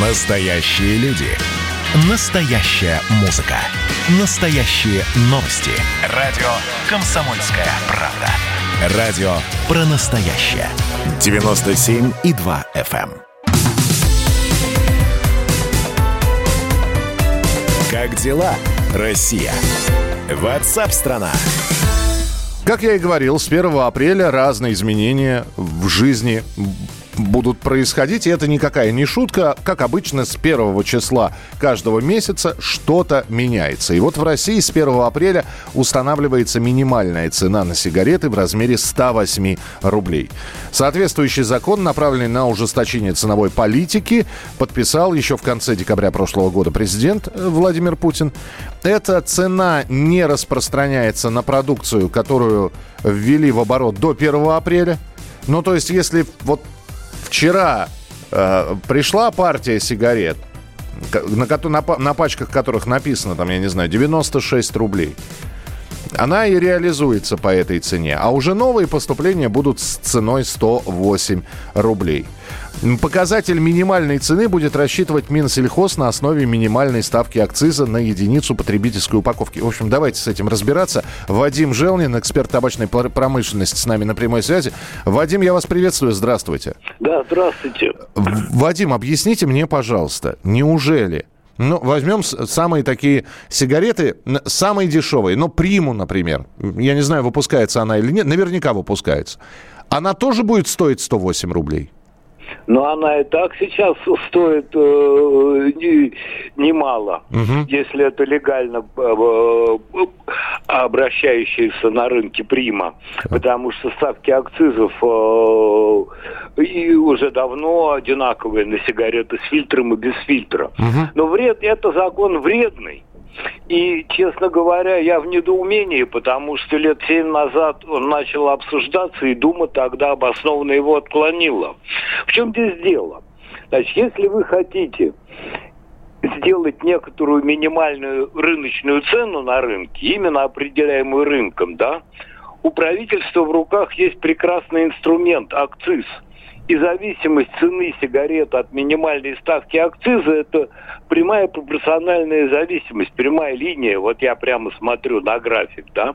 Настоящие люди. Настоящая музыка. Настоящие новости. Радио «Комсомольская правда». Радио про настоящее. 97,2 FM. эм. Как дела, Россия? Ватсап-страна! Как я и говорил, с 1 апреля разные изменения в жизни будут происходить. И это никакая не шутка. Как обычно, с 1 числа каждого месяца что-то меняется. И вот в России с 1 апреля устанавливается минимальная цена на сигареты в размере 108 рублей. Соответствующий закон, направленный на ужесточение ценовой политики, подписал еще в конце декабря прошлого года президент э, Владимир Путин. Эта цена не распространяется на продукцию, которую ввели в оборот до 1 апреля. Ну, то есть, если вот вчера э, пришла партия сигарет, на, на, на пачках которых написано, там, я не знаю, 96 рублей. Она и реализуется по этой цене. А уже новые поступления будут с ценой 108 рублей. Показатель минимальной цены будет рассчитывать Минсельхоз на основе минимальной ставки акциза на единицу потребительской упаковки. В общем, давайте с этим разбираться. Вадим Желнин, эксперт табачной пр- промышленности, с нами на прямой связи. Вадим, я вас приветствую. Здравствуйте. Да, здравствуйте. В- Вадим, объясните мне, пожалуйста, неужели... Ну, возьмем самые такие сигареты, самые дешевые, ну, приму, например. Я не знаю, выпускается она или нет, наверняка выпускается. Она тоже будет стоить 108 рублей? Но она и так сейчас стоит э, не- немало, если это легально э, э, обращающиеся на рынке прима. Потому что ставки акцизов э, и уже давно одинаковые на сигареты с фильтром и без фильтра. Но вред, это закон вредный. И, честно говоря, я в недоумении, потому что лет семь назад он начал обсуждаться, и Дума тогда обоснованно его отклонила. В чем здесь дело? Значит, если вы хотите сделать некоторую минимальную рыночную цену на рынке, именно определяемую рынком, да, у правительства в руках есть прекрасный инструмент – акциз. И зависимость цены сигарет от минимальной ставки акциза – это прямая пропорциональная зависимость, прямая линия. Вот я прямо смотрю на график, да.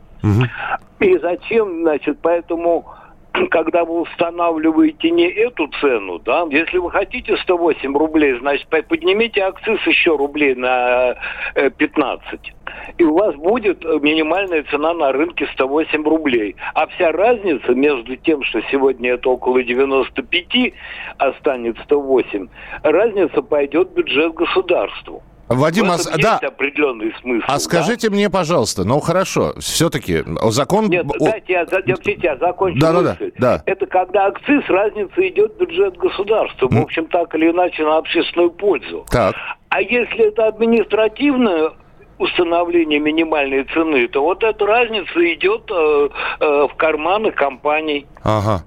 И зачем, значит, поэтому, когда вы устанавливаете не эту цену, да, если вы хотите 108 рублей, значит, по- поднимите акциз еще рублей на э, 15. И у вас будет э, минимальная цена на рынке 108 рублей. А вся разница между тем, что сегодня это около 95, а станет 108, разница пойдет в бюджет государству. Вадим, а, да, определенный смысл. а да? скажите мне, пожалуйста, ну хорошо, все-таки закон... Нет, о- дайте я, дайте я закончу Да-да-да, мысль. да. Это когда акциз, разница идет в бюджет государства. В общем, так или иначе, на общественную пользу. Так, А если это административное установление минимальной цены, то вот эта разница идет э, э, в карманы компаний. ага.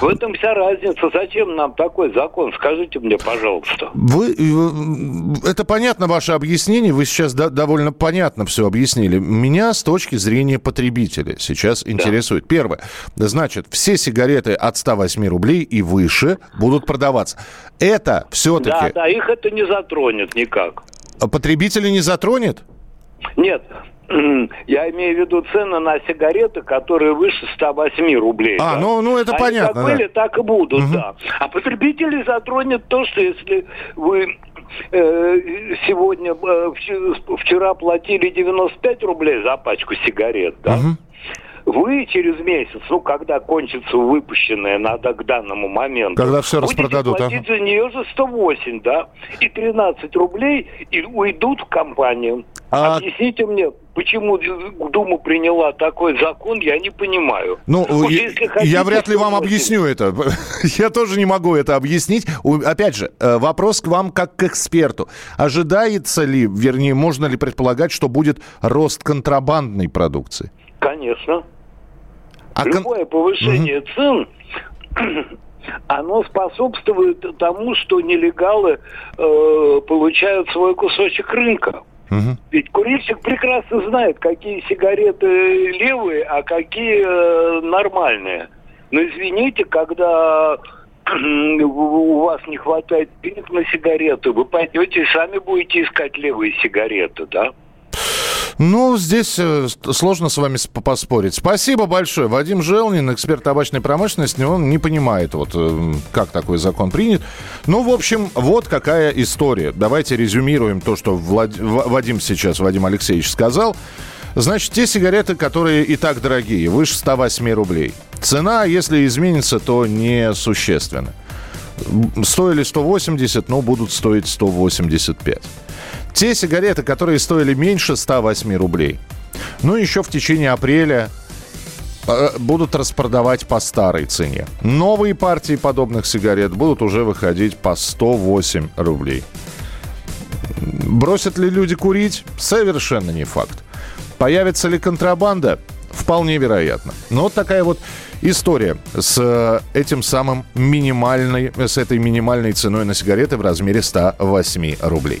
В этом вся разница. Зачем нам такой закон? Скажите мне, пожалуйста. Вы, э, это понятно ваше объяснение, вы сейчас до- довольно понятно все объяснили. Меня с точки зрения потребителя сейчас интересует. Первое, значит, все сигареты от 108 рублей и выше будут продаваться. Это Да, все-таки да, их это не затронет никак. потребителя не затронет? Нет, я имею в виду цены на сигареты, которые выше 108 рублей. А, да. ну- ну, это Они понятно, как да. были, так и будут, да. А потребителей затронет то, что если вы э, сегодня, э, вч- вчера платили 95 рублей за пачку сигарет, да? Вы через месяц, ну, когда кончится выпущенная надо к данному моменту, Когда будете распродадут, платить за нее же 108, да, и 13 рублей и уйдут в компанию. А- Объясните мне, почему Дума приняла такой закон, я не понимаю. Ну, Вот я, хотите, я вряд ли вам 108. объясню это. Я тоже не могу это объяснить. Опять же, э, вопрос к вам как к эксперту. Ожидается ли, вернее, можно ли предполагать, что будет рост контрабандной продукции? Конечно. А кон- Любое повышение цен, оно способствует тому, что нелегалы э, получают свой кусочек рынка. Мгм. Ведь курильщик прекрасно знает, какие сигареты левые, а какие э, нормальные. Но извините, когда у вас не хватает денег на сигареты, вы пойдете и сами будете искать левые сигареты, да? Ну, здесь э, сложно с вами поспорить. Спасибо большое. Вадим Желнин, эксперт табачной промышленности, он не понимает, вот, э, как такой закон принят. Ну, в общем, вот какая история. Давайте резюмируем то, что Влад... Вадим сейчас, Вадим Алексеевич сказал. Значит, те сигареты, которые и так дорогие, выше 108 рублей. Цена, если изменится, то несущественно. Стоили 180, но будут стоить 185. Те сигареты, которые стоили меньше 108 рублей, ну, еще в течение апреля э, будут распродавать по старой цене. Новые партии подобных сигарет будут уже выходить по 108 рублей. Бросят ли люди курить? Совершенно не факт. Появится ли контрабанда? Вполне вероятно. Но вот такая вот история с э, этим самым минимальной, с этой минимальной ценой на сигареты в размере 108 рублей.